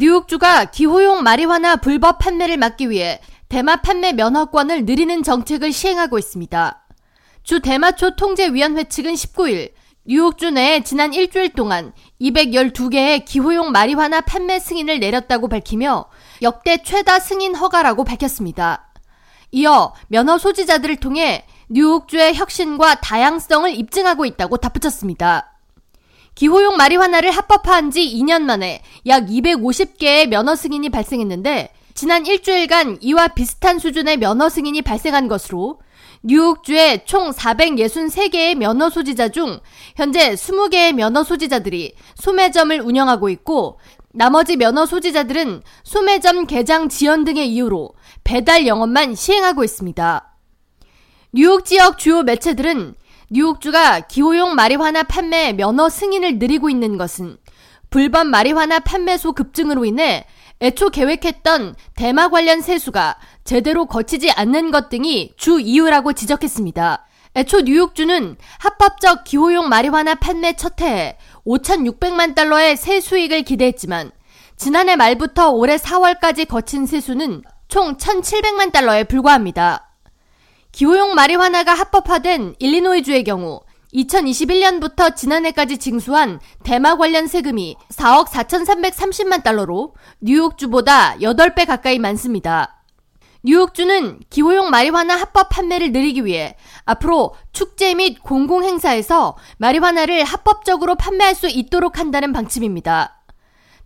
뉴욕주가 기호용 마리화나 불법 판매를 막기 위해 대마 판매 면허권을 늘리는 정책을 시행하고 있습니다. 주 대마초 통제위원회 측은 19일 뉴욕주 내에 지난 일주일 동안 212개의 기호용 마리화나 판매 승인을 내렸다고 밝히며 역대 최다 승인 허가라고 밝혔습니다. 이어 면허 소지자들을 통해 뉴욕주의 혁신과 다양성을 입증하고 있다고 덧붙였습니다. 기호용 마리화나를 합법화한 지 2년 만에 약 250개의 면허 승인이 발생했는데 지난 일주일간 이와 비슷한 수준의 면허 승인이 발생한 것으로 뉴욕주의 총 463개의 면허 소지자 중 현재 20개의 면허 소지자들이 소매점을 운영하고 있고 나머지 면허 소지자들은 소매점 개장 지연 등의 이유로 배달 영업만 시행하고 있습니다. 뉴욕 지역 주요 매체들은 뉴욕주가 기호용 마리화나 판매 면허 승인을 늘리고 있는 것은 불법 마리화나 판매소 급증으로 인해 애초 계획했던 대마 관련 세수가 제대로 거치지 않는 것 등이 주 이유라고 지적했습니다. 애초 뉴욕주는 합법적 기호용 마리화나 판매 첫 해에 5,600만 달러의 세수익을 기대했지만 지난해 말부터 올해 4월까지 거친 세수는 총 1,700만 달러에 불과합니다. 기호용 마리화나가 합법화된 일리노이주의 경우 2021년부터 지난해까지 징수한 대마 관련 세금이 4억 4,330만 달러로 뉴욕주보다 8배 가까이 많습니다. 뉴욕주는 기호용 마리화나 합법 판매를 늘리기 위해 앞으로 축제 및 공공행사에서 마리화나를 합법적으로 판매할 수 있도록 한다는 방침입니다.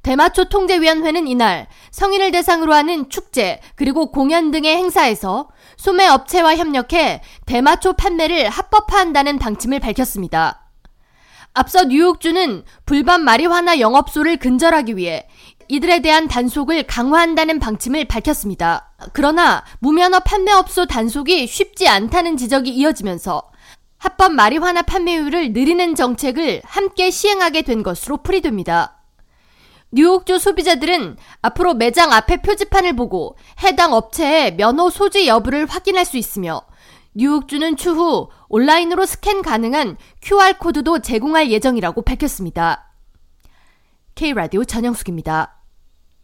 대마초 통제위원회는 이날 성인을 대상으로 하는 축제 그리고 공연 등의 행사에서 소매 업체와 협력해 대마초 판매를 합법화한다는 방침을 밝혔습니다. 앞서 뉴욕주는 불법 마리화나 영업소를 근절하기 위해 이들에 대한 단속을 강화한다는 방침을 밝혔습니다. 그러나 무면허 판매업소 단속이 쉽지 않다는 지적이 이어지면서 합법 마리화나 판매율을 늘리는 정책을 함께 시행하게 된 것으로 풀이됩니다. 뉴욕주 소비자들은 앞으로 매장 앞에 표지판을 보고 해당 업체의 면허 소지 여부를 확인할 수 있으며 뉴욕주는 추후 온라인으로 스캔 가능한 QR코드도 제공할 예정이라고 밝혔습니다. K라디오 전영숙입니다.